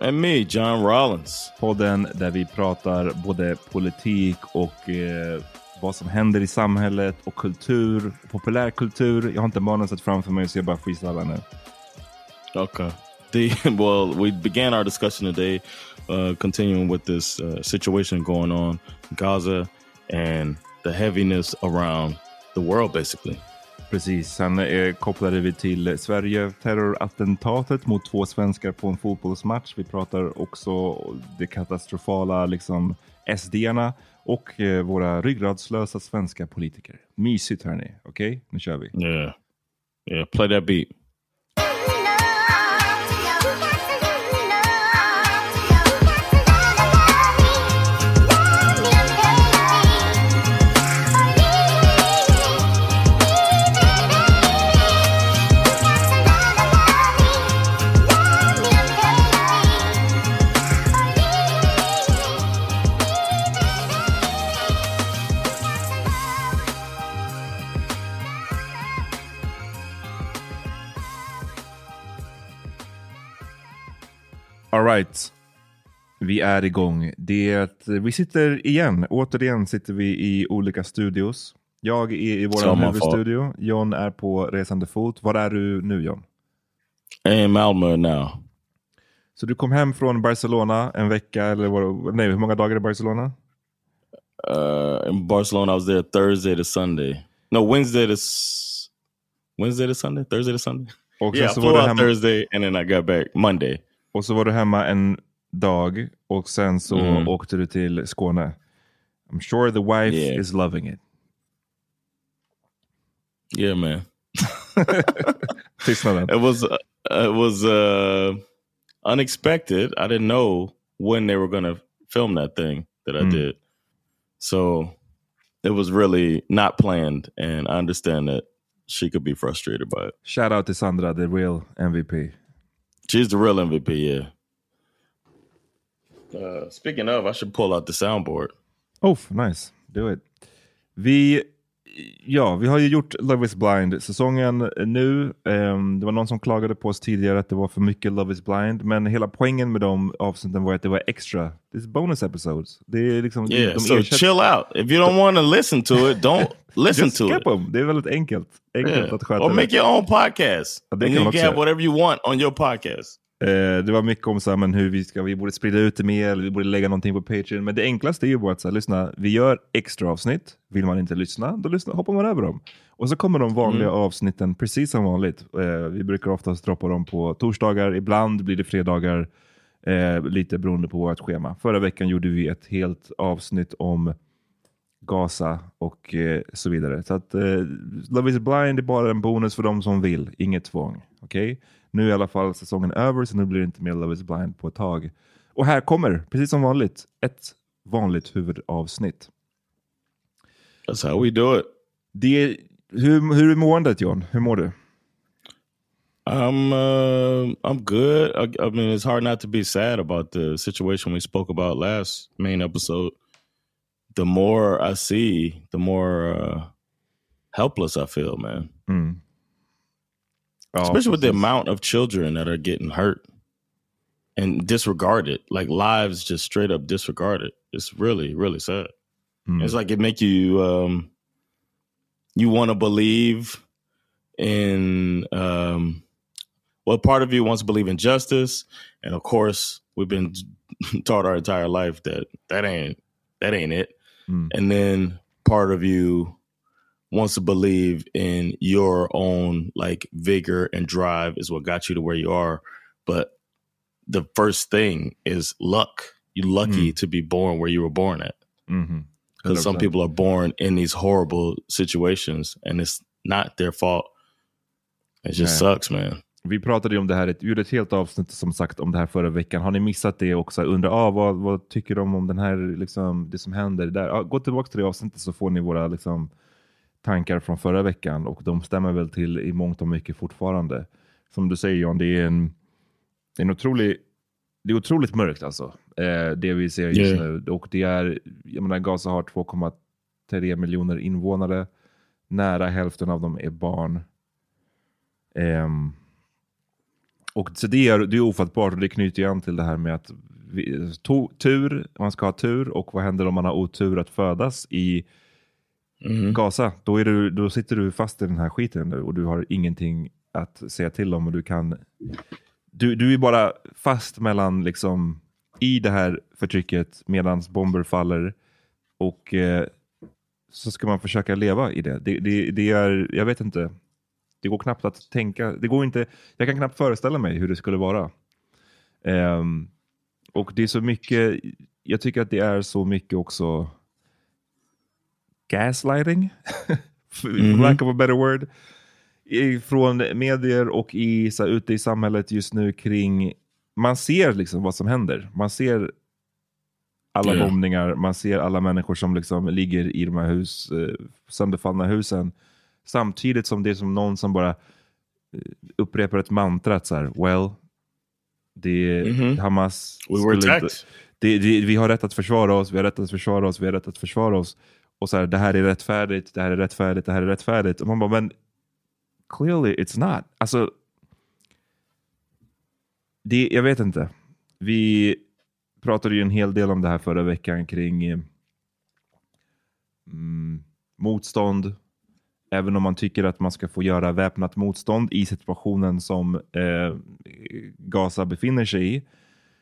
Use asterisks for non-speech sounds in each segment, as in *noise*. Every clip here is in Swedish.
And me, John Rollins. Podden där vi pratar både politik och eh, vad som händer i samhället och kultur, populärkultur. Jag har inte manuset framför mig så jag bara freestylar nu. Okay. The, *laughs* well, we began our discussion today uh, continuing with this uh, situation going on in Gaza and the heaviness around the world basically. Precis, sen eh, kopplade vi till Sverige terrorattentatet mot två svenskar på en fotbollsmatch. Vi pratar också det katastrofala liksom SD-arna och eh, våra ryggradslösa svenska politiker. Mysigt hörni, okej? Okay? Nu kör vi. Yeah. Yeah, play that beat. All right. Vi är igång. Det, vi sitter igen, återigen sitter vi i olika studios. Jag är i vår huvudstudio. John är på resande fot. Var är du nu John? In Malmö now. Så du kom hem från Barcelona en vecka, eller var, nej, hur många dagar i Barcelona? Uh, in Barcelona I was there Thursday to Sunday. No, Wednesday to Wednesday to Sunday? Thursday to Sunday? Och yeah, I flew out Thursday and then I got back Monday. Och så var du hemma en dag och sen så mm. åkte du till Skåne. I'm sure the wife yeah. is loving it. Yeah man. *laughs* Tystnaden. it was it was uh, unexpected. I didn't know when they were to film that thing that I Mm. did. So it was really not planned, and I understand that she could be frustrated by it. Shout out till Sandra, the real MVP. She's the real MVP, yeah. Uh, speaking of, I should pull out the soundboard. Oh, nice. Do it. Vi, ja, vi har ju gjort Love is blind-säsongen nu. Ehm, det var någon som klagade på oss tidigare att det var för mycket Love is blind. Men hela poängen med de avsnitten var att det var extra. Det är bonus episodes. Det är liksom, Yeah, de so ersätter- chill out. If you don't want to listen to it, don't *laughs* listen to skip it. them. Det är väldigt enkelt. Enkelt Yeah. att sköta Or det. make your own podcast. Ja, det and kan you can have whatever you want on your podcast. Eh, det var mycket om så här, men hur vi, ska, vi borde sprida ut det mer, eller vi borde lägga någonting på Patreon. Men det enklaste är ju bara att så här, lyssna, vi gör extra avsnitt. Vill man inte lyssna, då lyssna, hoppar man över dem. Och så kommer de vanliga avsnitten precis som vanligt. Eh, vi brukar oftast droppa dem på torsdagar, ibland blir det fredagar. Eh, lite beroende på vårt schema. Förra veckan gjorde vi ett helt avsnitt om Gaza och eh, så vidare. Så att eh, Love is blind är bara en bonus för de som vill, inget tvång. Okej? Nu är i alla fall säsongen över, så nu blir det inte mer Love is blind på ett tag. Och här kommer, precis som vanligt, ett vanligt huvudavsnitt. That's how we do it. Det är, hur, hur är måendet John? Hur mår du? I'm uh, I'm good. I, I mean, it's hard not to be sad about the situation we spoke about last main episode. The more I see, the more uh, helpless I feel, man. Mm. Ja, Especially with the amount of children that are getting hurt and disregarded, like lives just straight up disregarded. It's really, really sad. Mm. It's like it make you um, you want to believe in um, well, part of you wants to believe in justice, and of course, we've been *laughs* taught our entire life that that ain't that ain't it. Mm. And then part of you wants to believe in your own like vigor and drive is what got you to where you are. But the first thing is luck. You're lucky to be born where you were born at. Mhm. Because some 100%. people are born in these horrible situations and it's not their fault. It just Nej. sucks, man. Vi pratade ju om det här, vi gjorde ett helt avsnitt som sagt om det här förra veckan. Har ni missat det och så här undrar ah, vad, vad tycker de om den här, liksom, det som händer där? Ah, gå tillbaka till det avsnittet så får ni våra liksom, tankar från förra veckan och de stämmer väl till i mångt och mycket fortfarande. Som du säger John, det är en, det är en otrolig, det är otroligt mörkt alltså. Eh, det vi ser just Yeah. nu. Och det är, jag menar Gaza har 2,3 miljoner invånare. Nära hälften av dem är barn. Ehm, och så det är, det är ofattbart och det knyter ju an till det här med att vi, to, tur, man ska ha tur och vad händer om man har otur att födas i Mm. Gaza? Då, är du, då sitter du fast i den här skiten nu och du har ingenting att säga till om och du kan du, du är bara fast mellan liksom i det här förtrycket medan bomber faller och eh, så ska man försöka leva i det. Det, det. det är, jag vet inte, det går knappt att tänka, det går inte, jag kan knappt föreställa mig hur det skulle vara. Um, och det är så mycket, jag tycker att det är så mycket också gaslighting, *laughs* for lack of a better word, från medier och i, så här, ute i samhället just nu kring, man ser liksom vad som händer. Man ser alla Ja. bombningar, man ser alla människor som liksom ligger i de här hus, eh, sönderfallna husen. Samtidigt som det är som någon som bara eh, upprepar ett mantra att så här, well, det Mhm. Hamas We were skulle inte- attacked. det, det, vi har rätt att försvara oss, vi har rätt att försvara oss, vi har rätt att försvara oss. Och så här, det här är rättfärdigt, det här är rättfärdigt, det här är rättfärdigt. Och man bara, men clearly it's not. Alltså, det, jag vet inte. Vi pratade ju en hel del om det här förra veckan kring eh, mm, motstånd. Även om man tycker att man ska få göra väpnat motstånd i situationen som eh, Gaza befinner sig i.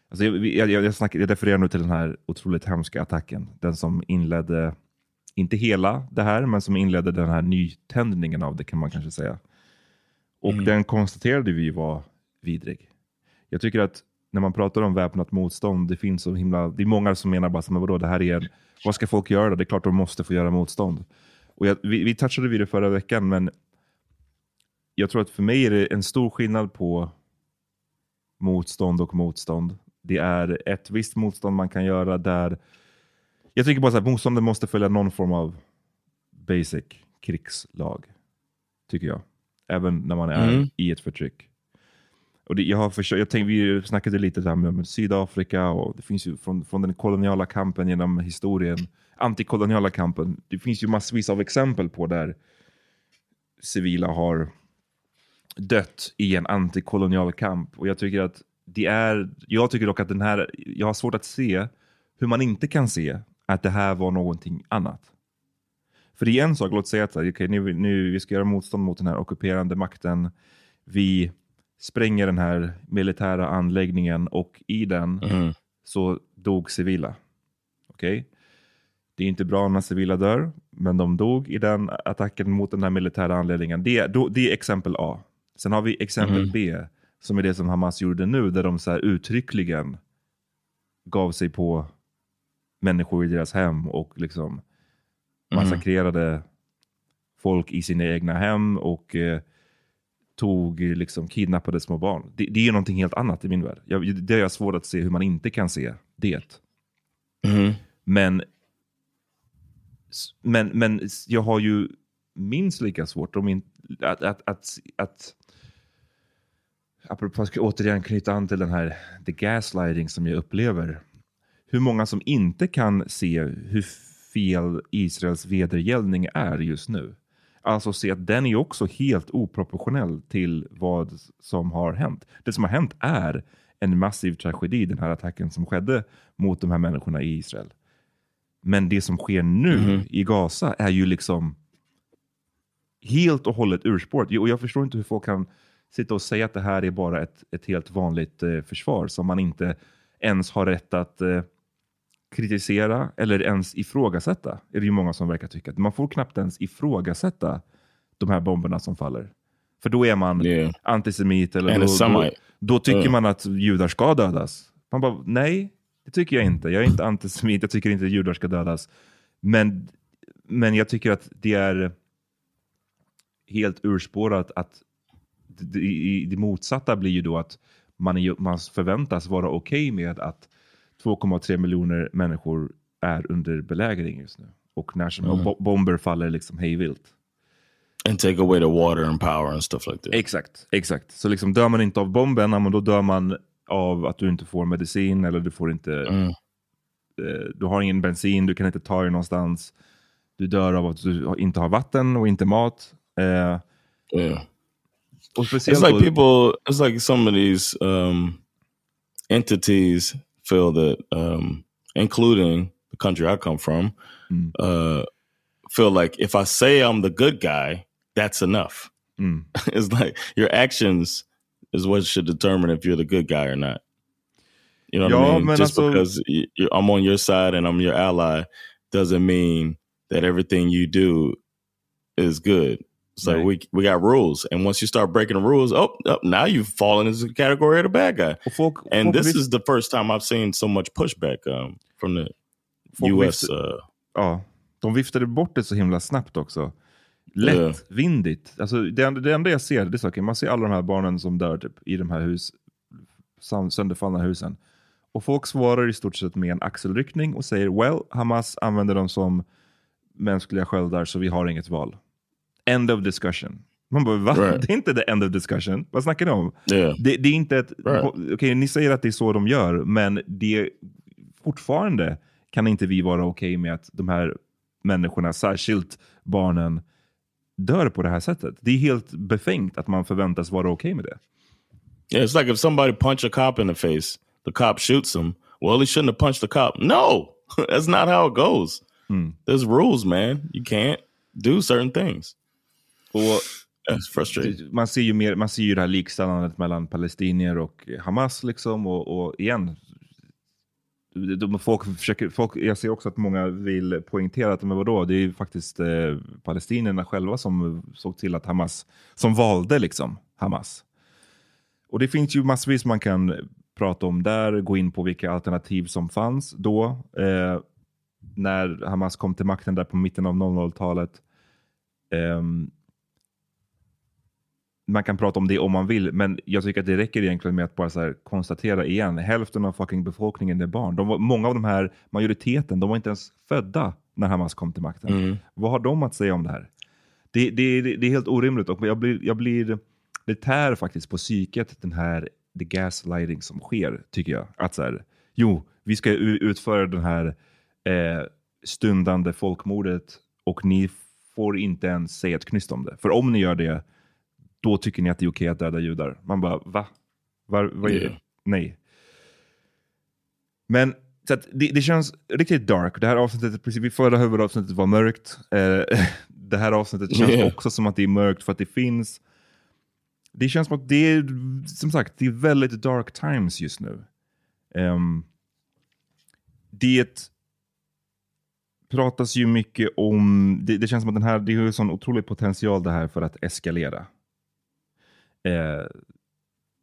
Alltså jag, jag, jag, snackar, jag refererar nu till den här otroligt hemska attacken. Den som inledde, inte hela det här, men som inledde den här nytändningen av det kan man kanske säga. Och den konstaterade vi var vidrig. Jag tycker att när man pratar om väpnat motstånd, det finns så himla, det är många som menar bara, men vadå, det här är en, vad ska folk göra? då? Det är klart de måste få göra motstånd. Och jag, vi, vi touchade vid det förra veckan, men jag tror att för mig är det en stor skillnad på motstånd och motstånd. Det är ett visst motstånd man kan göra där... Jag tycker bara att motståndet måste följa någon form av basic krigslag. Tycker jag. Även när man är Mm. i ett förtryck. Och det, jag har försökt, jag tänkte, vi snackade lite med, med Sydafrika och det finns ju från, från den koloniala kampen genom historien, antikoloniala kampen. Det finns ju massvis av exempel på där civila har dött i en antikolonial kamp. Och jag tycker att det är, jag tycker dock att den här, jag har svårt att se hur man inte kan se att det här var någonting annat. För det är en sak, låt säga att okay, nu, nu, vi ska göra motstånd mot den här ockuperande makten. Vi spränger den här militära anläggningen och i den Mhm. så dog civila. Okej? Det är inte bra när civila dör, men de dog i den attacken mot den här militära anläggningen. Det, då, det är exempel A. Sen har vi exempel Mhm. B, som är det som Hamas gjorde nu, där de så här uttryckligen gav sig på människor i deras hem och liksom massakrerade folk i sina egna hem och eh, tog, eh, liksom kidnappade små barn. Det, det är någonting helt annat i min värld. Jag, det är svårt att se hur man inte kan se det. Mhm. Men, men, men jag har ju minst lika svårt om in, att, att, att, att apropå, jag ska återigen knyta an till den här the gaslighting som jag upplever. Hur många som inte kan se hur fel Israels vedergällning är just nu. Alltså se att den är också helt oproportionell till vad som har hänt. Det som har hänt är en massiv tragedi, den här attacken som skedde mot de här människorna i Israel. Men det som sker nu i Gaza är ju liksom helt och hållet urspårat. Och jag förstår inte hur folk kan sitta och säga att det här är bara ett, ett helt vanligt eh, försvar som man inte ens har rätt att eh, kritisera eller ens ifrågasätta. Är det ju många som verkar tycka. Man får knappt ens ifrågasätta de här bomberna som faller. För då är man Yeah. antisemit eller då, då, då tycker Uh. man att judar ska dödas. Man bara, nej, det tycker jag inte. Jag är inte antisemit, jag tycker inte att judar ska dödas. Men, men jag tycker att det är helt urspårat att det, det, det motsatta blir ju då att man, är, man förväntas vara okej med att 2,3 miljoner människor är under belägring just nu. Och som Mm. bo- bomber faller liksom hejvilt. And take away the water and power and stuff like that. Exakt, exakt. Så liksom dör man inte av bomben, men då dör man av att du inte får medicin eller du får inte, Mm. eh, du har ingen bensin, du kan inte ta dig någonstans. Du dör av att du inte har vatten och inte mat. Eh, Yeah. It's like people. It's like some of these um, entities feel that, um, including the country I come from, Mm. uh, feel like if I say I'm the good guy, that's enough. Mm. *laughs* it's like your actions is what should determine if you're the good guy or not. You know what Ja, I mean? men Just because I'm on your side and I'm your ally doesn't mean that everything you do is good. Like Right. we we got rules, and once you start breaking the rules, oh, oh now you've fallen into the category of the bad guy. och folk, And folk, this is the first time I've seen so much pushback um, from the U.S. Uh, ja, de viftade bort det så himla snabbt också. Lättvindigt. Alltså, det, enda- det enda jag ser, det är okay, man ser alla de här barnen som dör typ, i de här hus, sönderfallna husen. Och folk svarar i stort sett med en axelryckning och säger well, Hamas använder dem som mänskliga sköldar så vi har inget val. End of discussion. Man bara, va? Right. Det är inte the end of discussion. Vad snackar ni om? yeah, Det, det är inte ett... Right. Okej, ni säger att det är så de gör, men det fortfarande kan inte vi vara okej med att de här människorna, särskilt barnen, dör på det här sättet. Det är helt befängt att man förväntas vara okej med det. yeah. It's like if somebody punched a cop in the face, the cop shoots him. Well, he shouldn't have punched the cop. No, *laughs* that's not how it goes. There's rules, man. You can't do certain things. Och frustrating. man ser ju, mer, man ser ju det här likställandet mellan palestinier och Hamas. Liksom, och, och igen, de, folk försöker, folk, jag ser också att många vill poängtera att men vadå, det är ju faktiskt eh, palestinierna själva som såg till att Hamas, som valde liksom Hamas. Och det finns ju massvis man kan prata om där, gå in på vilka alternativ som fanns då. Eh, när Hamas kom till makten där på mitten av 00-talet. Ehm, man kan prata om det om man vill, men jag tycker att det räcker egentligen med att bara så här konstatera igen. Hälften av fucking befolkningen är barn. De var, många av de här, majoriteten, de var inte ens födda när Hamas kom till makten. Mm. Vad har de att säga om det här? Det, det, det, det är helt orimligt och jag blir, jag blir, det tär faktiskt på psyket, den här the gaslighting som sker, tycker jag. Att så här, jo, vi ska utföra den här eh, stundande folkmordet och ni får inte ens säga ett knyst om det. För om ni gör det, då tycker ni att det är okej att döda judar. Man bara, va? Var, vad är det? Yeah. Nej. Men så det, det känns riktigt dark. Det här avsnittet, precis förra huvudavsnittet var mörkt. Eh, *laughs* det här avsnittet känns Yeah. också som att det är mörkt för att det finns det känns som att det är, som sagt, det är väldigt dark times just nu. Ehm, det pratas ju mycket om, det, det känns som att den här, det har ju sån otrolig potential det här för att eskalera. Eh,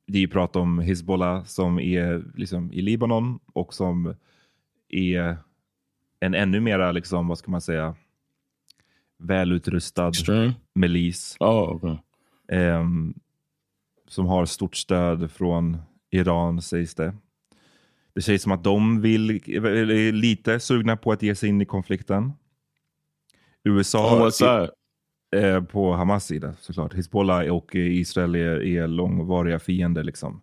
det är ju prat om Hizbollah som är liksom i Libanon och som är en ännu mera, liksom, vad ska man säga, välutrustad Extreme? milis. Oh, okay. Ehm, som har stort stöd från Iran sägs det. Det sägs som att de vill, är lite sugna på att ge sig in i konflikten. On USA what side? Eh, på Hamas sida såklart. Hizbollah och eh, Israel är, är långvariga fiender. Liksom.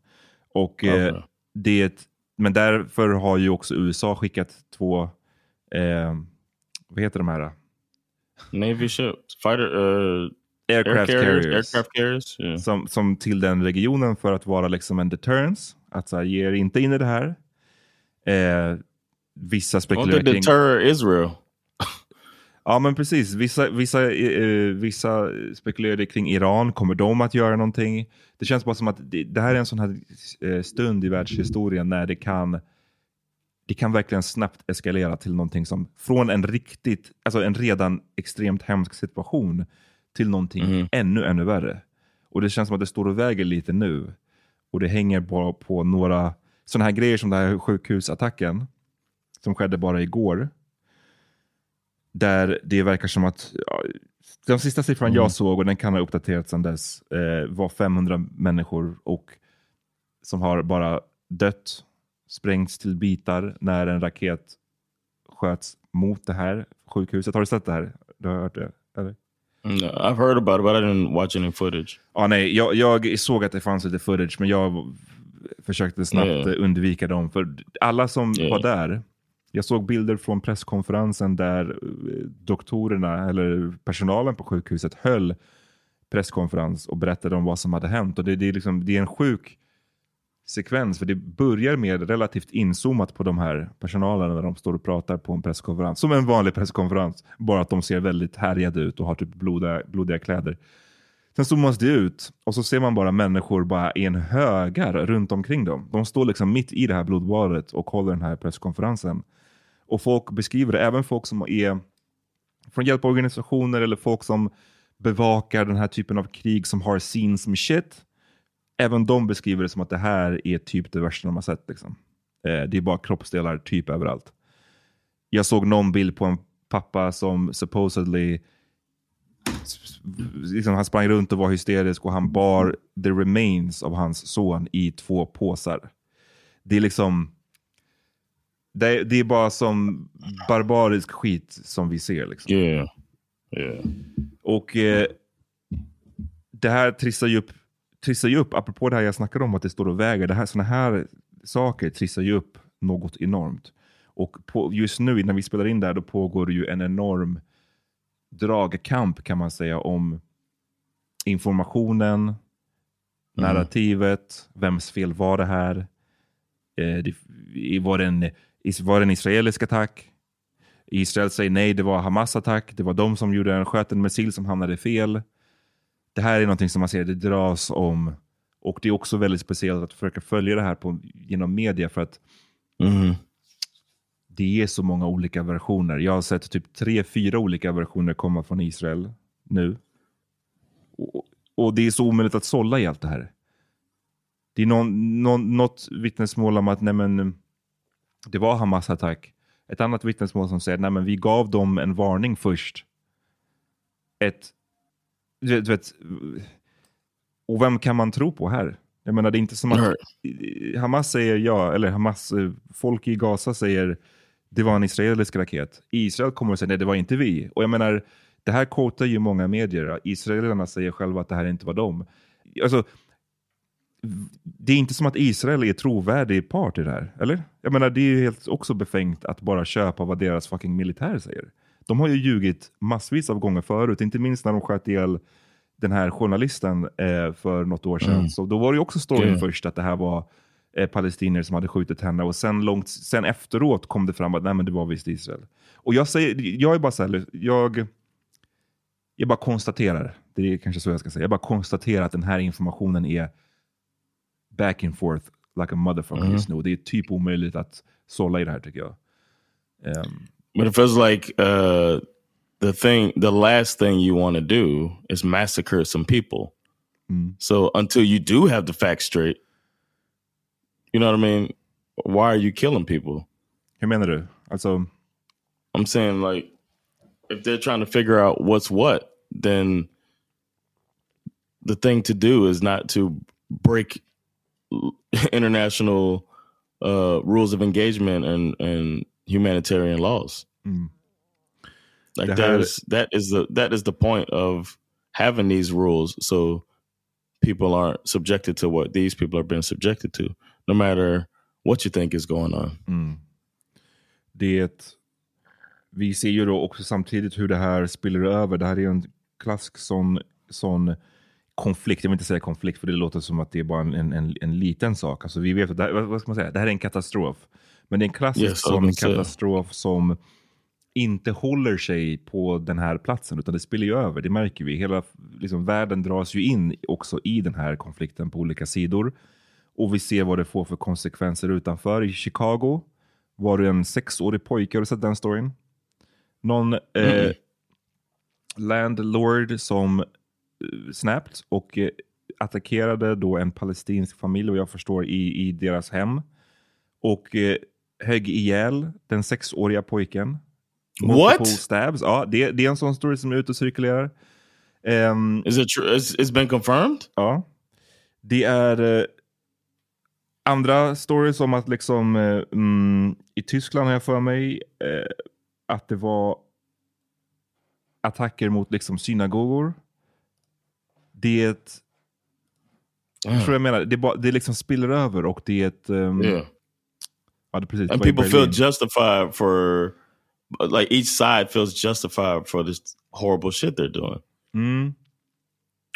Och, eh, Okay. det, men därför har ju också USA skickat två, eh, vad heter de här? Navy ships, fighter, uh, Aircraft air carriers, aircraft carriers. Yeah. som, som till den regionen för att vara liksom en deterrence. Att så här, ge er inte in i det här. Vissa spekulerar kring... deter Israel? Ja men precis, vissa, vissa, eh, vissa spekulerade kring Iran, kommer de att göra någonting? Det känns bara som att det, det här är en sån här eh, stund i världshistorien när det kan det kan verkligen snabbt eskalera till någonting som från en riktigt, alltså en redan extremt hemsk situation till någonting ännu, ännu värre. Och det känns som att det står och väger lite nu. Och det hänger bara på några sådana här grejer som den här sjukhusattacken som skedde bara igår. Där det verkar som att ja, den sista siffran jag såg, och den kan ha uppdaterats sedan dess, eh, var 500 människor och som har bara dött, sprängts till bitar när en raket sköts mot det här sjukhuset. Har du sett det här? Du har hört det? Eller? No, I've heard about it, but I didn't watch any footage. Ja, nej, jag, jag såg att det fanns lite footage, men jag försökte snabbt Yeah. undvika dem. För alla som Yeah. var där, jag såg bilder från presskonferensen där eh, doktorerna, eller personalen på sjukhuset, höll presskonferens och berättade om vad som hade hänt. Och det, det, är, liksom, det är en sjuk sekvens, för det börjar med relativt inzoomat på de här personalen när de står och pratar på en presskonferens. Som en vanlig presskonferens, bara att de ser väldigt härjade ut och har typ blodiga, blodiga kläder. Sen zoomas det ut och så ser man bara människor bara i en högar runt omkring dem. De står liksom mitt i det här blodbadet och håller den här presskonferensen. Och folk beskriver det, även folk som är från hjälporganisationer eller folk som bevakar den här typen av krig som har seen some shit. Även de beskriver det som att det här är typ det värsta de har sett. Liksom. Eh, det är bara kroppsdelar typ överallt. Jag såg någon bild på en pappa som supposedly liksom, han sprang runt och var hysterisk och han bar the remains av hans son i två påsar. Det är liksom det, det är bara som barbarisk skit som vi ser. Liksom. Yeah. Yeah. Och eh, det här trissar ju upp, trissar ju upp, apropå det här jag snackade om att det står och väger, det här, såna här saker trissar ju upp något enormt. Och på, just nu när vi spelar in det här, då pågår det ju en enorm dragkamp kan man säga om informationen, narrativet, vems fel var det här? Eh, det, var, det en, var det en israelisk attack? Israel säger nej, det var Hamas attack. Det var de som gjorde en, sköt en missil som hamnade fel. Det här är någonting som man ser, det dras om. Och det är också väldigt speciellt att försöka följa det här på, genom media för att Mhm. det är så många olika versioner. Jag har sett typ tre, fyra olika versioner komma från Israel nu. Och, och det är så omöjligt att sålla i allt det här. Det är någon, någon, något vittnesmål om att nej men, det var Hamas attack. Ett annat vittnesmål som säger att vi gav dem en varning först. Ett, du vet, och vem kan man tro på här? Jag menar, det är inte som att Hamas säger ja, eller Hamas, eh, folk i Gaza säger det var en israelisk raket. Israel kommer att säga nej, det var inte vi. Och jag menar, det här quotar ju många medier. Israelerna säger själva att det här inte var dem. Alltså, det är inte som att Israel är trovärdig part i det här, eller? Jag menar, det är ju helt också befängt att bara köpa vad deras fucking militär säger. De har ju ljugit massvis av gånger förut, inte minst när de sköt ihjäl den här journalisten eh, för något år sedan. Mm. Så då var det ju också storyn yeah. först att det här var eh, palestinier som hade skjutit henne och sen, långt, sen efteråt kom det fram att nej, men det var visst Israel. Och jag, säger, jag är bara så här, jag, jag bara konstaterar, det är kanske så jag ska säga, jag bara konstaterar att den här informationen är back and forth like a motherfucker mm. just nu. Det är typ omöjligt att sålla i det här tycker jag. Um, But it feels like uh, the thing, the last thing you want to do is massacre some people. Mm. So until you do have the facts straight, you know what I mean? Why are you killing people? Hur menar du? Alltså... I'm saying like, if they're trying to figure out what's what, then the thing to do is not to break *laughs* international uh, rules of engagement and, and humanitarian laws. Mm. Like that is that is the that is the point of having these rules so people aren't subjected to what these people are being subjected to, no matter what you think is going on. Mm. Det, vi ser ju då också samtidigt hur det här spiller över. Det här är en klassisk sån, sån konflikt. Jag vill inte säga konflikt för det låter som att det är bara en, en, en liten sak. Alltså vi vet att det här, vad ska man säga? Det här är en katastrof. Men det är en klassisk yes, sån katastrof som inte håller sig på den här platsen utan det spiller ju över. Det märker vi. Hela liksom, världen dras ju in också i den här konflikten på olika sidor. Och vi ser vad det får för konsekvenser utanför. I Chicago var det en sexårig pojke, har du sett den storyn? Någon eh, mm. eh, landlord som snabbt och eh, attackerade då en palestinsk familj och jag förstår i, i deras hem. Och eh, högg ihjäl den sexåriga pojken. What? stabs. Ja, det, det är en sån story som är ute och cirkulerar. Um, Is it true? Is, it's been confirmed? Ja. Det är uh, andra stories om att liksom uh, mm, i Tyskland har jag för mig uh, att det var attacker mot liksom synagogor. Det Jag tror jag menar. Det, bara, det liksom spiller över och det är ett... Um, yeah. ja, det precis, And people feel justified for like each side feels justified for this horrible shit they're doing. Mm.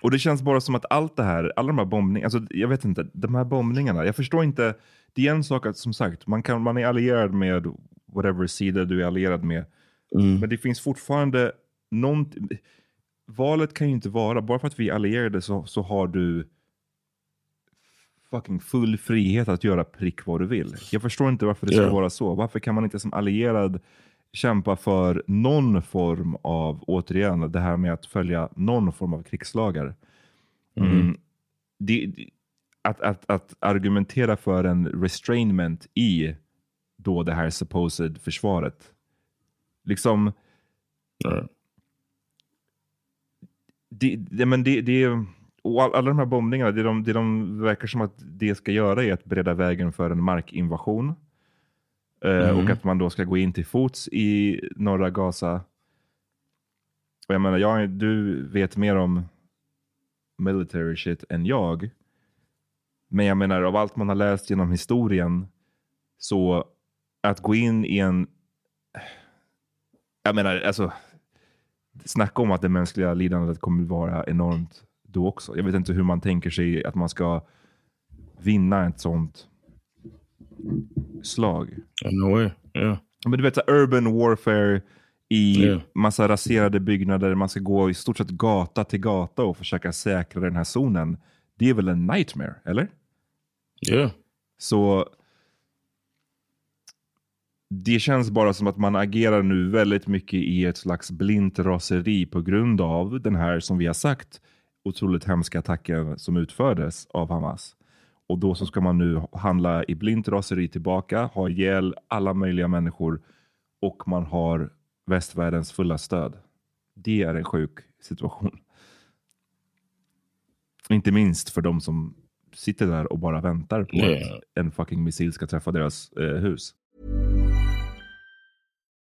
Och det känns bara som att allt det här, alla de här bombningarna, alltså jag vet inte, de här bombningarna, jag förstår inte. Det är en sak att som sagt, man, kan, man är allierad med whatever sida du är allierad med. Mm. Men det finns fortfarande någonting. Valet kan ju inte vara, bara för att vi är allierade så, så har du fucking full frihet att göra prick vad du vill. Jag förstår inte varför det ska yeah. vara så. Varför kan man inte som allierad kämpa för någon form av, återigen, det här med att följa någon form av krigslagar. Mm. Mm. Det, att, att, att argumentera för en restrainment i då det här supposed försvaret. Liksom... Mm. Det, det, men det, det, och alla de här bombningarna, det de, det de verkar som att det ska göra är att bereda vägen för en markinvasion. Eh, mm. Och att man då ska gå in till fots i norra Gaza. Och jag menar, jag, du vet mer om military shit än jag. Men jag menar, av allt man har läst genom historien, så att gå in i en... Jag menar, alltså, snacka om att det mänskliga lidandet kommer vara enormt då också. Jag vet inte hur man tänker sig att man ska vinna ett sånt slag. No way. Yeah. Men du vet, så urban warfare i yeah. massa raserade byggnader. Man ska gå i stort sett gata till gata och försöka säkra den här zonen. Det är väl en nightmare, eller? Ja. Yeah. Så det känns bara som att man agerar nu väldigt mycket i ett slags blint raseri på grund av den här, som vi har sagt, otroligt hemska attacken som utfördes av Hamas. Och då så ska man nu handla i blint raseri tillbaka, ha ihjäl alla möjliga människor och man har västvärldens fulla stöd. Det är en sjuk situation. Inte minst för de som sitter där och bara väntar på Yeah. att en fucking missil ska träffa deras eh, hus.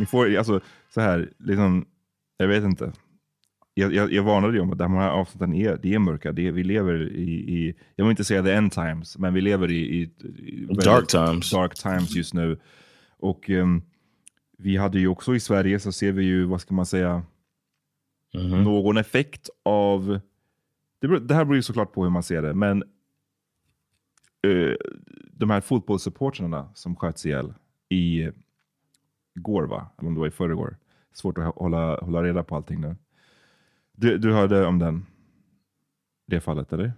Ni får, alltså, så här, liksom, jag vet inte. Jag, jag, jag varnade ju om att de här avsnitten är, det är mörka. Det är, vi lever i, i, jag vill inte säga the end times, men vi lever i, i, i Dark times. dark times just nu. Och ehm, vi hade ju också i Sverige så ser vi ju, vad ska man säga, någon effekt av, det, beror- det här beror ju såklart på hur man ser det, men eh, de här fotbollssupportrarna som sköts ihjäl i går va? Eller om det var i förrgår. Svårt att hålla, hålla reda på allting nu. Du, du hörde om den? Det fallet eller?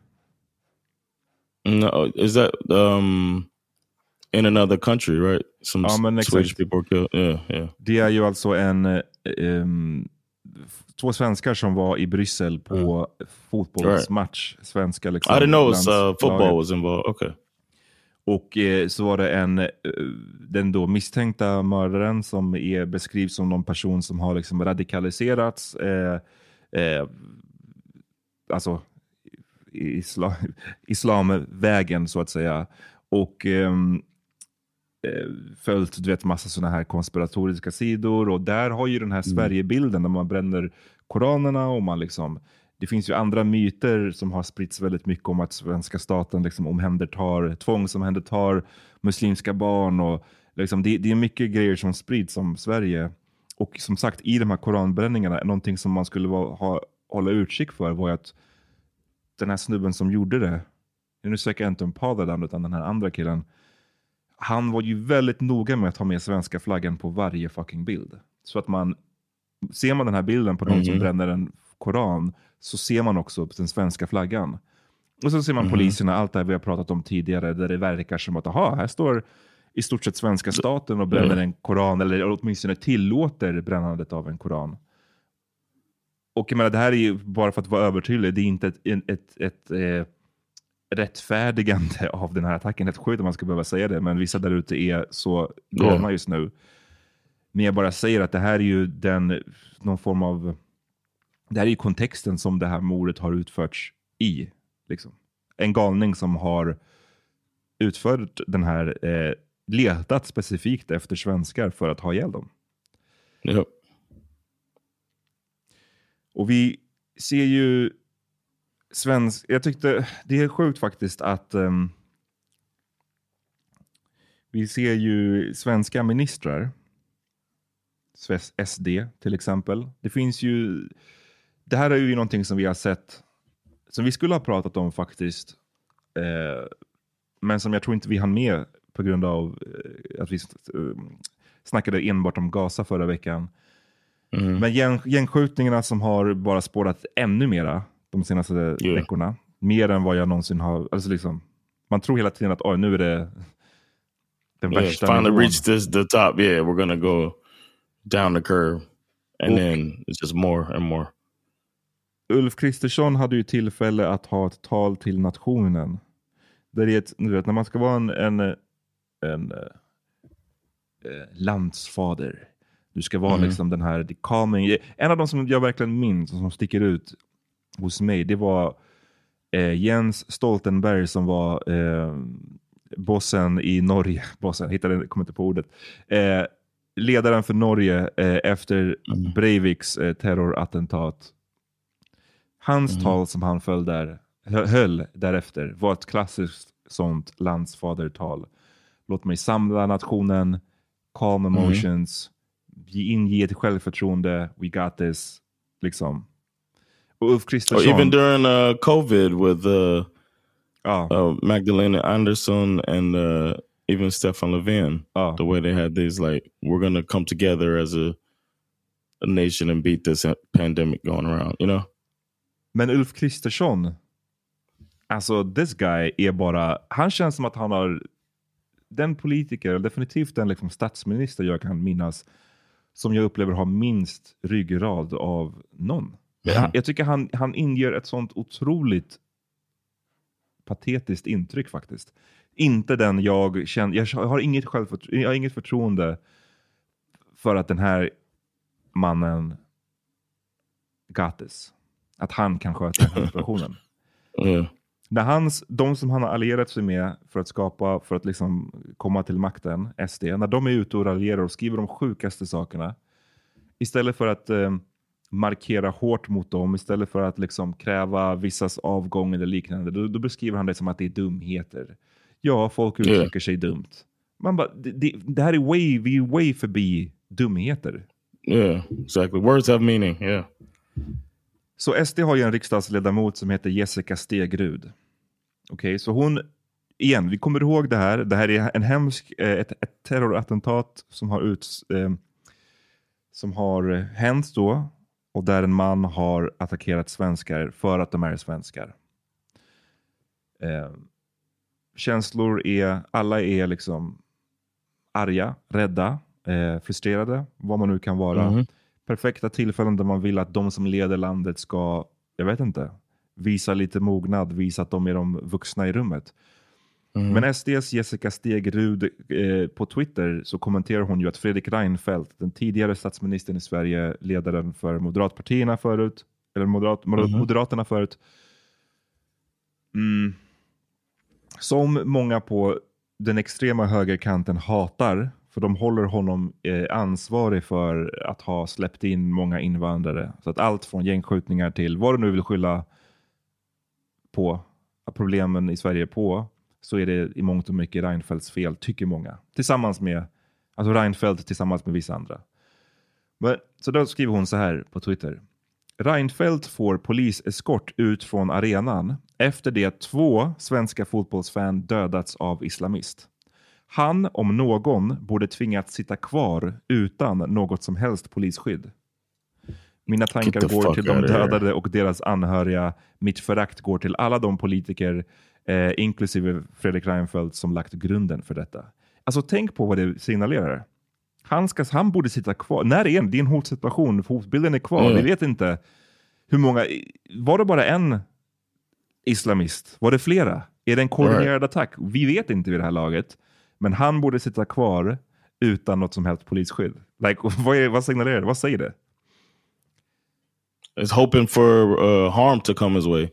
No, is that um in another country, right? Some Ja, men Swedish people killed. Yeah, yeah. Det är ju alltså en, ehm, två svenskar som var i Bryssel på fotbollsmatch. Svenska liksom, I didn't know it was, uh, football was involved. Okay. Och eh, så var det en, eh, den då misstänkta mördaren som är, beskrivs som någon person som har liksom radikaliserats. Eh, eh, alltså isla, *laughs* islamvägen så att säga. Och ehm, eh, följt du vet, massa sådana här konspiratoriska sidor. Och där har ju den här Sverigebilden där man bränner koranerna och man liksom det finns ju andra myter som har spritts väldigt mycket om att svenska staten liksom omhändertar, tvångsomhändertar muslimska barn. Och liksom det, det är mycket grejer som sprids om Sverige. Och som sagt, i de här koranbränningarna, någonting som man skulle vara, ha, hålla utkik för var att den här snubben som gjorde det, nu söker jag inte om Paludan utan den här andra killen, han var ju väldigt noga med att ha med svenska flaggan på varje fucking bild. Så att man, ser man den här bilden på någon som bränner en koran, så ser man också den svenska flaggan. Och så ser man poliserna, allt det här vi har pratat om tidigare, där det verkar som att aha, här står i stort sett svenska staten och bränner en koran, eller åtminstone tillåter brännandet av en koran. Och jag menar, det här är ju, bara för att vara övertydlig, det är inte ett, ett, ett, ett eh, rättfärdigande *laughs* av den här attacken. Ett sjukt om man ska behöva säga det, men vissa där ute är så galna just nu. Men jag bara säger att det här är ju den, någon form av, det här är ju kontexten som det här mordet har utförts i. Liksom. En galning som har utfört den här, eh, letat specifikt efter svenskar för att ha ihjäl dem. Yep. Och vi ser ju svensk... Jag tyckte det är sjukt faktiskt att ehm, vi ser ju svenska ministrar, SD till exempel. Det finns ju... Det här är ju någonting som vi har sett, som vi skulle ha pratat om faktiskt, eh, men som jag tror inte vi hann med på grund av eh, att vi eh, snackade enbart om Gaza förra veckan. Men gäng, gängskjutningarna som har bara spårat ännu mera de senaste Ja. veckorna. Mer än vad jag någonsin har... Alltså liksom, man tror hela tiden att nu är det den Yeah, värsta finally reached this the top. Yeah, we're gonna go down the curve, and Och- then it's just more and more. Ulf Kristersson hade ju tillfälle att ha ett tal till nationen. Där det är ett, vet, när man ska vara en, en, en eh, eh, landsfader. Du ska vara liksom den här the calming. En av de som jag verkligen minns och som sticker ut hos mig, det var eh, Jens Stoltenberg som var eh, bossen i Norge. *laughs* Bossen, hittade, kommer inte på ordet. Eh, ledaren för Norge eh, efter Breiviks eh, terrorattentat. Hans tal som han föll där, hö- höll därefter var ett klassiskt sånt landsfadertal. Låt mig samla nationen, calm emotions, ge inge ett självförtroende, we got this. Liksom. Och Ulf Kristersson. even during uh, COVID with uh, uh, Magdalena Anderson and uh, even Stefan Löfven, ja. the way they had these like, we're gonna come together as a a nation and beat this pandemic going around. You know. Men Ulf Kristersson, alltså this guy är bara, han känns som att han har den politiker, definitivt den liksom statsminister jag kan minnas, som jag upplever har minst ryggrad av någon. Jag, jag tycker han, han inger ett sånt otroligt patetiskt intryck faktiskt. Inte den jag känner, jag har inget, jag har inget förtroende för att den här mannen got this. Att han kan sköta den här situationen. *laughs* Yeah. När hans, de som han har allierat sig med för att skapa, för att liksom komma till makten, SD, när de är ute och raljerar och skriver de sjukaste sakerna, istället för att eh, markera hårt mot dem, istället för att liksom kräva vissas avgång eller liknande, då, då beskriver han det som att det är dumheter. Ja, folk uttrycker sig dumt. Man bara, det, det, det här är way, vi är way förbi dumheter. Yeah. Exactly. Words have meaning. Yeah. Så SD har ju en riksdagsledamot som heter Jessica Stegrud. Okej, så hon, igen, vi kommer ihåg det här. Det här är en hemsk, eh, ett, ett terrorattentat som har, ut, eh, som har hänt då och där en man har attackerat svenskar för att de är svenskar. Eh, känslor är, alla är liksom arga, rädda, eh, frustrerade, vad man nu kan vara. Mm. Perfekta tillfällen där man vill att de som leder landet ska, jag vet inte, visa lite mognad, visa att de är de vuxna i rummet. Men SDs Jessica Stegrud eh, på Twitter så kommenterar hon ju att Fredrik Reinfeldt, den tidigare statsministern i Sverige, ledaren för Moderatpartierna förut, eller moderat, moder- Moderaterna förut, mm, som många på den extrema högerkanten hatar, för de håller honom eh, ansvarig för att ha släppt in många invandrare. Så att allt från gängskjutningar till vad du nu vill skylla på problemen i Sverige på, så är det i mångt och mycket Reinfeldts fel, tycker många. Tillsammans med, alltså Reinfeldt tillsammans med vissa andra. Men, så då skriver hon så här på Twitter. Reinfeldt får poliseskort ut från arenan efter det två svenska fotbollsfan dödats av islamist. Han, om någon, borde tvingats sitta kvar utan något som helst polisskydd. Mina tankar går till de dödade och deras anhöriga. Mitt förakt går till alla de politiker, eh, inklusive Fredrik Reinfeldt, som lagt grunden för detta. Alltså tänk på vad det signalerar. Han, ska, han borde sitta kvar. När är det? Är en hotsituation. Hotbilden är kvar. Mm. Vi vet inte hur många. Var det bara en islamist? Var det flera? Är det en koordinerad attack? Vi vet inte vid det här laget. Men han borde sitta kvar utan något som helst polisskydd. Like, *laughs* vad, är, vad signalerar det? Vad säger det? It's hoping for uh, harm to come his way.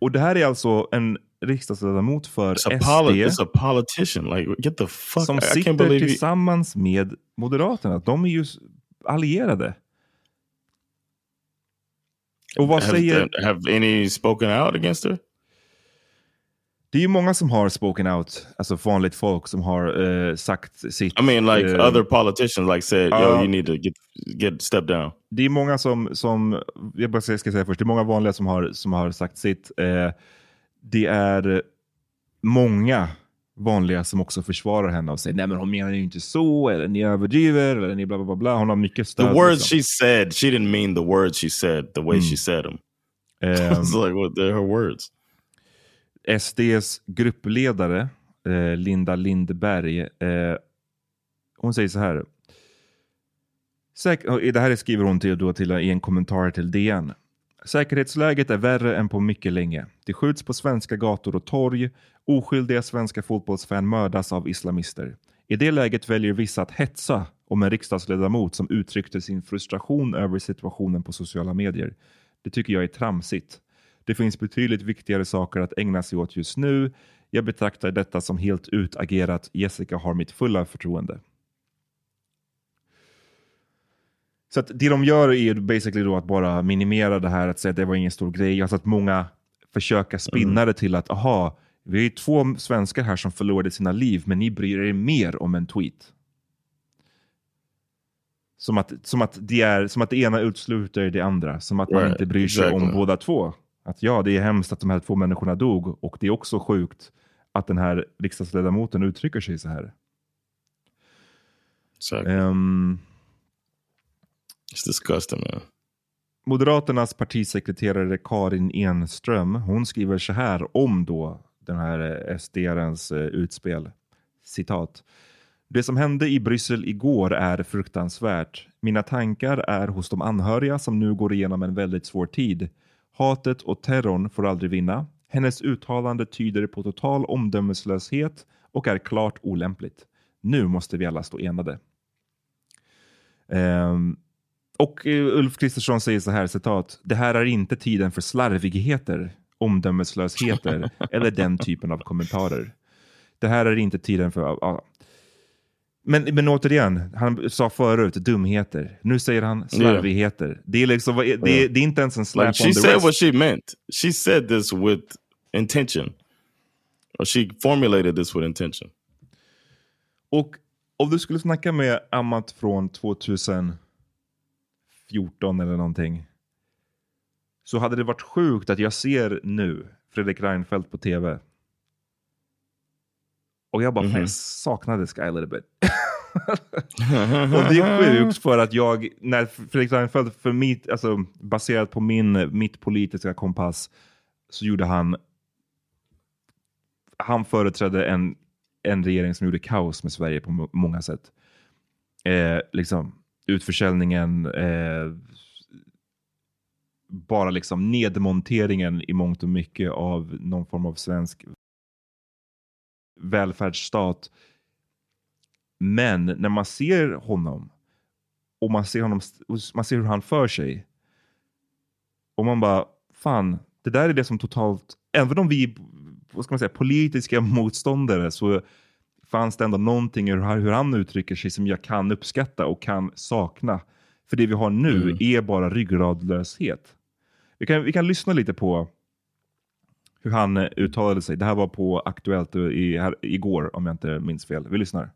Och det här är alltså en riksdagsledamot för It's a, SD it's a politician. Like, get the fuck. som I, I sitter you. tillsammans med Moderaterna. De är ju allierade. Och vad Have, säger... have any spoken out against her? Det är ju många som har spoken out, alltså vanligt folk som har eh, sagt sitt. I mean, like eh, other politicians, like said, yo, uh, you need to get get step down. Det är många som, som jag bara ska säga först, det är många vanliga som har, som har sagt sitt. Eh, det är många vanliga som också försvarar henne och säger nej men hon menar ju inte så, eller ni överdriver, eller ni bla bla bla. Hon har mycket The stöd. words liksom. she said, she didn't mean the words she said the way she said them. Ehm, *laughs* It's like what they're her words. SDs gruppledare eh, Linda Lindberg eh, hon säger så här. Säk det här skriver hon till, då till, i en kommentar till DN. Säkerhetsläget är värre än på mycket länge. Det skjuts på svenska gator och torg. Oskyldiga svenska fotbollsfan mördas av islamister. I det läget väljer vissa att hetsa om en riksdagsledamot som uttryckte sin frustration över situationen på sociala medier. Det tycker jag är tramsigt. Det finns betydligt viktigare saker att ägna sig åt just nu. Jag betraktar detta som helt utagerat. Jessica har mitt fulla förtroende. Så det de gör är basically då att bara minimera det här, att säga att det var ingen stor grej. Alltså att många försöker spinna mm. det till att, aha, vi är två svenskar här som förlorade sina liv, men ni bryr er mer om en tweet. Som att, som att, det, är, som att det ena utesluter det andra. Som att man right. inte bryr sig exactly. om båda två. Att ja, det är hemskt att de här två människorna dog och det är också sjukt att den här riksdagsledamoten uttrycker sig så här. Um, It's disgusting man. Moderaternas partisekreterare Karin Enström, hon skriver så här om då den här SDRens eh, utspel. Citat. Det som hände i Bryssel igår är fruktansvärt. Mina tankar är hos de anhöriga som nu går igenom en väldigt svår tid. Hatet och terrorn får aldrig vinna. Hennes uttalande tyder på total omdömeslöshet och är klart olämpligt. Nu måste vi alla stå enade. Um, och uh, Ulf Kristersson säger så här, citat. Det här är inte tiden för slarvigheter, omdömeslösheter *laughs* eller den typen av kommentarer. Det här är inte tiden för... Uh, men, men återigen, han sa förut dumheter. Nu säger han slarvigheter. Yeah. Det, är liksom, det, är, det är inte ens en slap like, on the wrist. She said what she meant. She said this with intention. Or she formulated this with intention. Och om du skulle snacka med Amat från 2014 eller någonting. Så hade det varit sjukt att jag ser nu Fredrik Reinfeldt på tv. Och jag bara, mm -hmm. jag saknade Sky a little bit. *laughs* och det är sjukt för att jag, när Fredrik Reinfeldt, för mitt, alltså, baserat på min, mitt politiska kompass, så gjorde han, han företrädde en, en regering som gjorde kaos med Sverige på många sätt. Eh, liksom, utförsäljningen, eh, bara liksom nedmonteringen i mångt och mycket av någon form av svensk välfärdsstat. Men när man ser honom och man ser, honom, man ser hur han för sig och man bara, fan, det där är det som totalt, även om vi vad ska man säga, politiska motståndare så fanns det ändå någonting i hur han uttrycker sig som jag kan uppskatta och kan sakna. För det vi har nu mm. är bara ryggradlöshet. Vi kan, vi kan lyssna lite på hur han eh, uttalade sig. Det här var på Aktuellt eh, i, här, igår om jag inte minns fel. Vi lyssnar.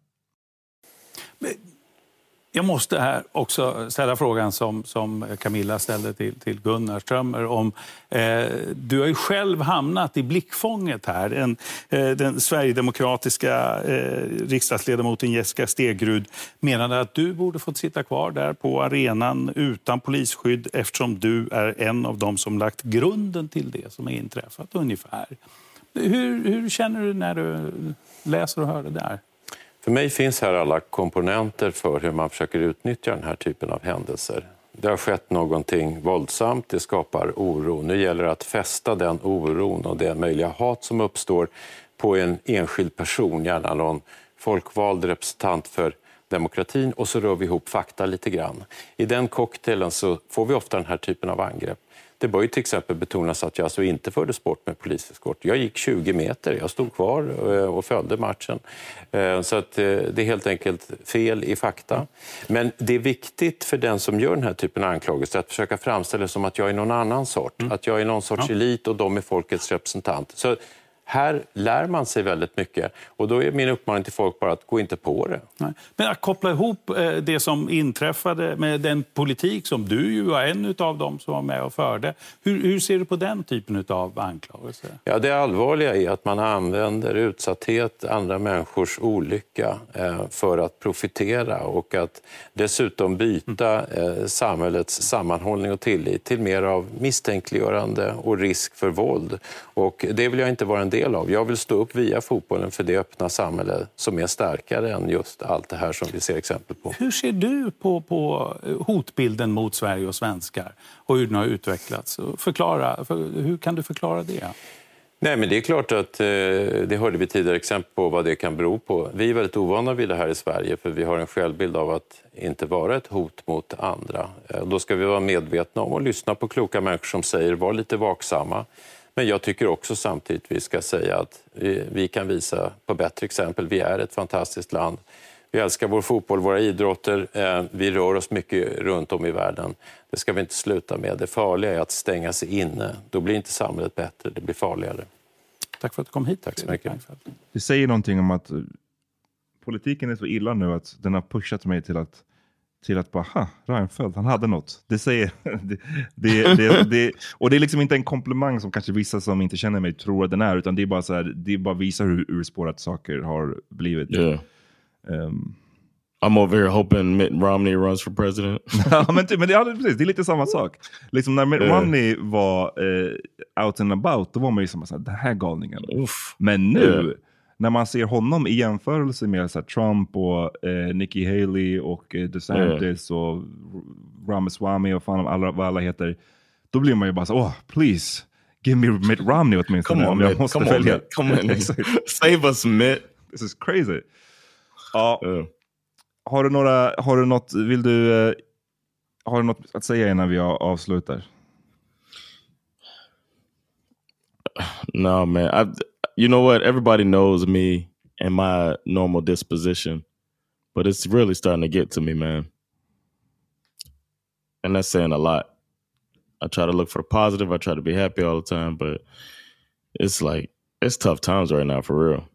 Jag måste här också ställa frågan som, som Camilla ställde till, till Gunnar Strömmer. Om, eh, du har ju själv hamnat i blickfånget här. En, eh, den sverigedemokratiska eh, riksdagsledamoten Jessica Stegrud menade att du borde fått sitta kvar där på arenan utan polisskydd eftersom du är en av dem som lagt grunden till det som är inträffat ungefär. Hur, hur känner du när du läser och hör det där? För mig finns här alla komponenter för hur man försöker utnyttja den här typen av händelser. Det har skett någonting våldsamt, det skapar oro. Nu gäller det att fästa den oron och det möjliga hat som uppstår på en enskild person, gärna någon folkvald representant för demokratin och så rör vi ihop fakta lite grann. I den cocktailen så får vi ofta den här typen av angrepp. Det bör ju till exempel betonas att jag alltså inte förde sport med poliseskort. Jag gick 20 meter, jag stod kvar eh, och följde matchen. Eh, så att eh, det är helt enkelt fel i fakta. Men det är viktigt för den som gör den här typen av anklagelser att försöka framställa det som att jag är någon annan sort. Mm. Att jag är någon sorts elit och de är folkets representant. Så här lär man sig väldigt mycket. Och då är min uppmaning till folk bara att gå inte på det. Nej. Men att koppla ihop eh, det som inträffade med den politik som du ju var en av dem som var med och förde. Hur, hur ser du på den typen av anklagelser? Ja, det allvarliga är att man använder utsatthet, andra människors olycka eh, för att profitera och att dessutom byta eh, samhällets sammanhållning och tillit till mer av misstänkliggörande och risk för våld. Och det vill jag inte vara en del del av. Jag vill stå upp via fotbollen för det öppna samhälle som är starkare än just allt det här som vi ser exempel på. Hur ser du på, på hotbilden mot Sverige och svenskar och hur den har utvecklats? Förklara, för, hur kan du förklara det? Nej, men det är klart att eh, det hörde vi tidigare exempel på vad det kan bero på. Vi är väldigt ovana vid det här i Sverige för vi har en självbild av att inte vara ett hot mot andra. Eh, då ska vi vara medvetna om och lyssna på kloka människor som säger var lite vaksamma. Men jag tycker också samtidigt vi ska säga att vi, vi kan visa på bättre exempel. Vi är ett fantastiskt land. Vi älskar vår fotboll, våra idrotter. Eh, vi rör oss mycket runt om i världen. Det ska vi inte sluta med. Det farliga är att stänga sig inne. Då blir inte samhället bättre, det blir farligare. Tack för att du kom hit. Tack så mycket. Det säger någonting om att eh, politiken är så illa nu att den har pushat mig till att till att bara, ha, Reinfeldt, han hade något. Det säger, *laughs* det, det, det, det, och det är liksom inte en komplimang som kanske vissa som inte känner mig tror att den är, utan det är bara så här, det bara visar hur urspårat saker har blivit. Yeah. Um, I'm over here hoping Mitt Romney runs for president. *laughs* ja, men, men det, ja, precis, det är lite samma sak. Liksom när Mitt yeah. Romney var eh, out and about, då var man ju som att den här galningen. Uff. Men nu, yeah. När man ser honom i jämförelse med så här, Trump och eh, Nikki Haley och eh, DeSantis yeah. och Ramaswamy och fan alla, vad alla heter. Då blir man ju bara så åh, please. Give me Mitt Romney åtminstone. Come on, jag måste Come välja. On, Come on, *laughs* Save us Mitt. This is crazy. Ja. Har du några, har du något, vill du, eh, har du något att säga innan vi avslutar? No man, I, you know what? Everybody knows me and my normal disposition, but it's really starting to get to me, man. And that's saying a lot. I try to look for the positive. I try to be happy all the time, but it's like it's tough times right now for real.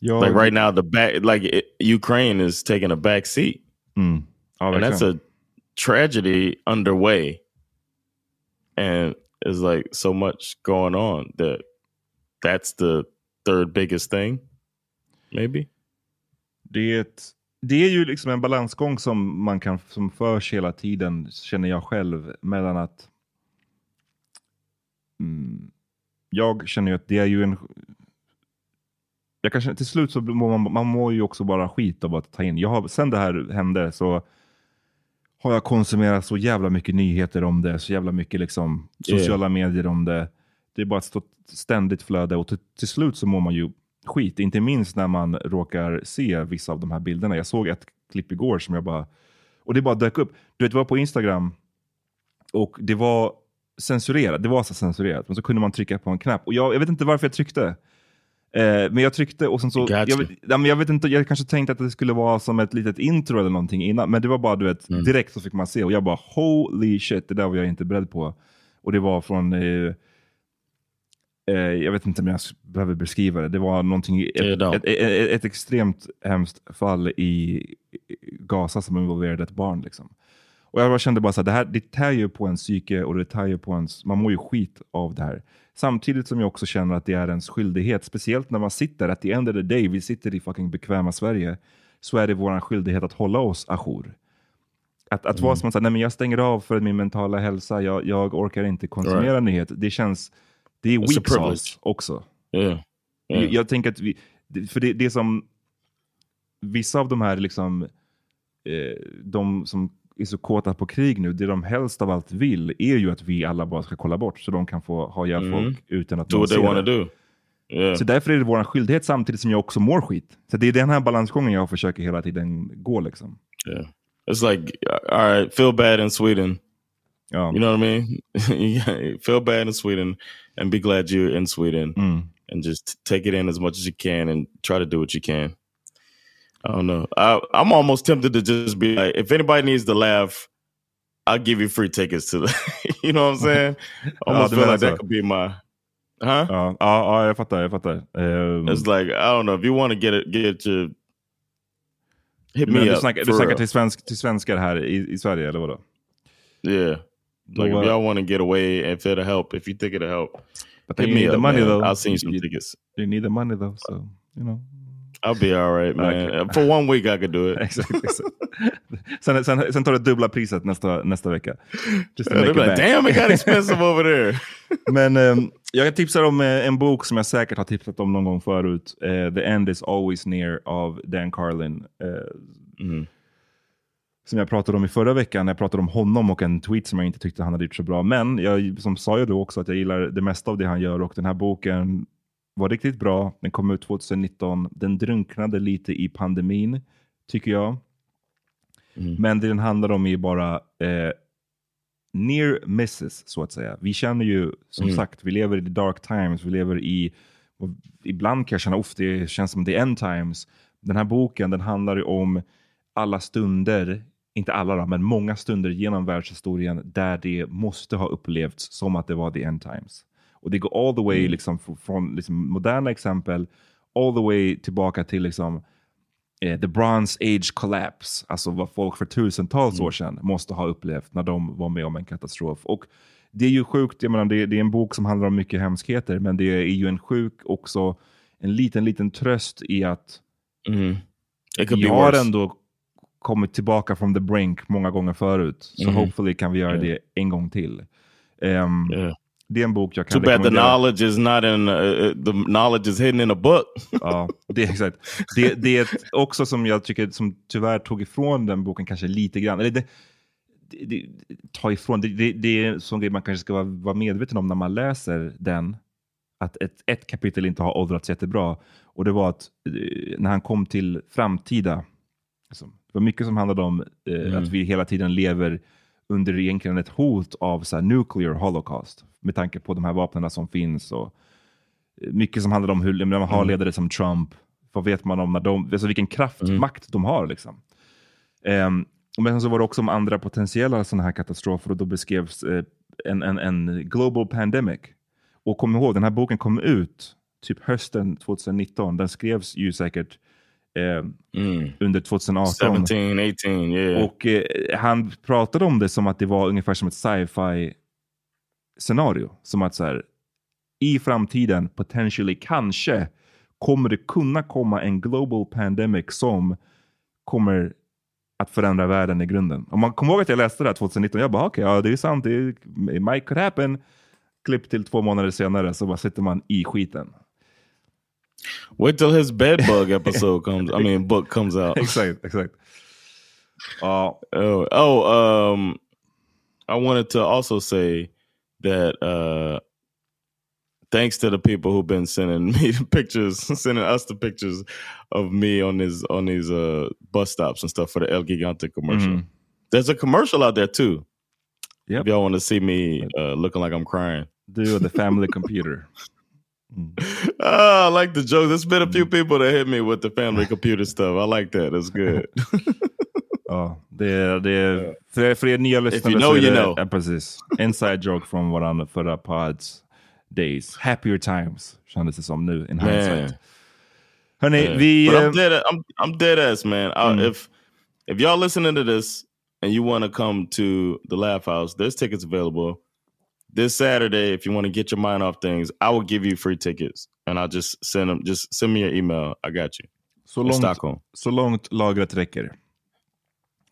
Yo, like right now, the back like it, Ukraine is taking a back seat, mm. and that's a tragedy underway. And it's like so much going on that that's the third biggest thing, maybe. Det, det är ju liksom en balansgång som man kan som förs hela tiden, känner jag själv, mellan att mm, jag känner ju att det är ju en jag kanske, till slut så mår man, man mår ju också bara skit av att ta in. Jag har, sen det här hände så har jag konsumerat så jävla mycket nyheter om det, så jävla mycket liksom, sociala yeah. medier om det. Det är bara ett ständigt flöde och till, till, slut så mår man ju skit. Inte minst när man råkar se vissa av de här bilderna. Jag såg ett klipp igår som jag bara... Och det bara dök upp. Du vet, det var på Instagram och det var censurerat. Det var så censurerat, men så kunde man trycka på en knapp. Och jag, jag vet inte varför jag tryckte. Eh, men jag tryckte och sen så, jag vet, ja, men jag vet inte, jag kanske tänkte att det skulle vara som ett litet intro eller någonting innan, men det var bara du vet, mm. direkt så fick man se och jag bara holy shit, det där var jag inte beredd på. Och det var från, eh, jag vet inte om jag behöver beskriva det, det var någonting, ett, ett, ett, ett, extremt hemskt fall i Gaza som involverade ett barn. Liksom. Och jag bara kände bara så här, det här det tär ju på ens psyke och det tär ju på ens, man mår ju skit av det här. Samtidigt som jag också känner att det är ens skyldighet, speciellt när man sitter, at the end of the day, vi sitter i fucking bekväma Sverige, så är det vår skyldighet att hålla oss ajour. Att, att mm. vara som att nej men jag stänger av för min mentala hälsa, jag, jag orkar inte konsumera right. nyheter. Det känns, det är weak sauce också. Yeah. Yeah. Jag, jag, tänker att vi, för det, det som, vissa av de här liksom, eh, de som är så kåta på krig nu, det de helst av allt vill är ju att vi alla bara ska kolla bort så de kan få ha ihjäl mm. folk utan att do want to do. Yeah. Så därför är det vår skyldighet samtidigt som jag också mår skit. Så det är den här balansgången jag försöker hela tiden gå. Liksom. Yeah. It's like, all right, feel bad in Sweden. Yeah. You know what I mean? *laughs* feel bad in Sweden and be glad you're in Sweden. Mm. And just take it in as much as you can and try to do what you can. I don't know. I, am almost tempted to just be like, if anybody needs to laugh, I'll give you free tickets to the. *laughs* you know what I'm saying? *laughs* almost feel like that could be my. Huh? Ja, ja, jag fattar. Jag fattar. Um, It's like I don't know if you want to get it, get your. Hit me du up. Snackar, du snackar till, svensk, till svenskar här i, i Sverige eller vadå? Yeah. Like if y'all want to get away if it'll help, if you think it'll help, but me need up, the money man. though. I'll send some you, tickets. You need the money though, so you know. I'll be all right man. Okay. For one week I could do it. *laughs* exakt, exakt. *laughs* Sen, sen, sen tar du dubbla priset nästa, nästa vecka. Just to make like, damn, it got expensive over there. *laughs* Men eh, jag tipsar om eh, en bok som jag säkert har tipsat om någon gång förut. Eh, The End is always near av Dan Carlin. Eh, Som jag pratade om i förra veckan. Jag pratade om honom och en tweet som jag inte tyckte han hade gjort så bra. Men jag som sa ju då också att jag gillar det mesta av det han gör och den här boken var riktigt bra. Den kom ut 2019. Den drunknade lite i pandemin, tycker jag. Men det den handlar om är bara eh, near misses, så att säga. Vi känner ju, som Mm. sagt, vi lever i the dark times, vi lever i, ibland kan jag känna, det känns som the end times. Den här boken, den handlar ju om alla stunder, inte alla då, men många stunder genom världshistorien där det måste ha upplevts som att det var the end times. Och det går all the way, liksom, fr- från liksom, moderna exempel, all the way tillbaka till liksom, eh, the bronze age collapse, alltså vad folk för tusentals år sedan måste ha upplevt när de var med om en katastrof. Och det är ju sjukt, jag menar, det, det är en bok som handlar om mycket hemskheter, men det är ju en sjuk också, en liten, liten tröst i att could vi har ändå kommit tillbaka from the brink många gånger förut. Så Mhm. hopefully kan vi göra Yeah. det en gång till. Ehm, Yeah. Det är en bok jag kan Too bad the rekommendera. knowledge is not in uh, uh, the knowledge is hidden in a book. *laughs* Ja, det är exakt. Det, det är också som jag tycker som tyvärr tog ifrån den boken kanske lite grann. Eller det, det, det, ta ifrån, det, det, det är en sån grej man kanske ska vara, vara medveten om när man läser den. Att ett, ett kapitel inte har åldrats jättebra. Och det var att eh, när han kom till framtida, alltså, det var mycket som handlade om eh, Mm. att vi hela tiden lever under egentligen ett hot av så här, nuclear holocaust. Med tanke på de här vapnen som finns. och mycket som handlar om hur, när man har Mm. ledare som Trump, vad vet man om när de, alltså vilken kraftmakt de har. Liksom. Ehm, men så var det också om andra potentiella sådana här katastrofer och då beskrevs eh, en, en, en global pandemic. Och kom ihåg, den här boken kom ut typ hösten 2019. Den skrevs ju säkert eh, under 2018. 17, 18, yeah. Och eh, han pratade om det som att det var ungefär som ett sci-fi scenario. Som att så här, i framtiden, potentially, kanske, kommer det kunna komma en global pandemic som kommer att förändra världen i grunden. Om man kommer ihåg att jag läste det här 2019, jag bara okej, ja det är sant, det är, might could happen. Klipp till två månader senare så bara sitter man i skiten. Wait till his bedbug *laughs* episode comes. I mean, book comes out. exakt, exakt. Ja. Oh, oh um, I wanted to also say that uh, thanks to the people who've been sending *laughs* me the pictures, *laughs* sending us the pictures of me on these on these uh, bus stops and stuff for the El Gigante commercial. Mhm. There's a commercial out there too. Yep. If y'all want to see me uh, looking like I'm crying. do the family computer. *laughs* Ah, I like the joke. There's been a few people that hit me with the family *laughs* computer stuff. I like that. It's good. Ja, det är, det är, för, för er nya lyssnare you know, så är you det, know. Ja, precis. Inside joke från våran förra pods days. Happier times kändes det som nu in Man. hindsight. Hörni, Yeah. vi... But I'm dead. I'm I'm dead ass man. I, Mm. If if y'all listening to this and you want to come to the Laugh House, there's tickets available this Saturday. If you want to get your mind off things, I will give you free tickets, and I'll just send them. Just send me your email. I got you. så, långt, Stockholm. så långt lagret räcker.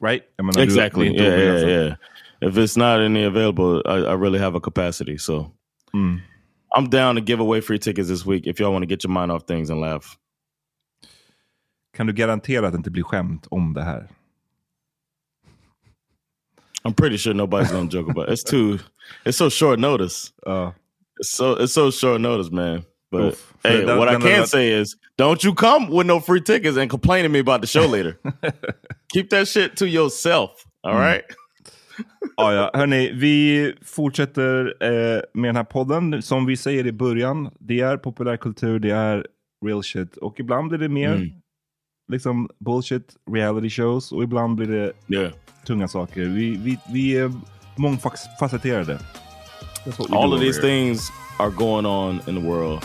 Right? Menar, du- Exactly. yeah, yeah, obegränsat. yeah. If it's not any available, I, I really have a capacity. So Mm. I'm down to give away free tickets this week if y'all want to get your mind off things and laugh. Kan du garantera att det inte blir skämt om det här? I'm pretty sure nobody's gonna joke about it. It's too. It's so short notice. Uh, It's so it's so short notice, man. But Oof. hey, That- what I that- can that- say is, don't you come with no free tickets and complain to me about the show *laughs* later. Keep that shit to yourself. All Mm. right. Ja, *laughs* ja. Hörni, vi fortsätter eh, med den här podden. Som vi säger i början, det är populärkultur, det är real shit. Och ibland blir det mer Mm. liksom bullshit reality shows och ibland blir det Yeah. Tunga saker. Vi, vi, vi är mångfacetterade. That's what we All of these here. things are going on in the world,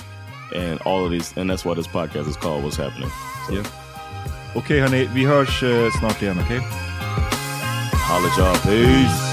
and all of these, and that's why this podcast is called "What's Happening." So, Yeah. Okej hörni, vi hörs eh, snart igen, okej? holla at y'all. Peace.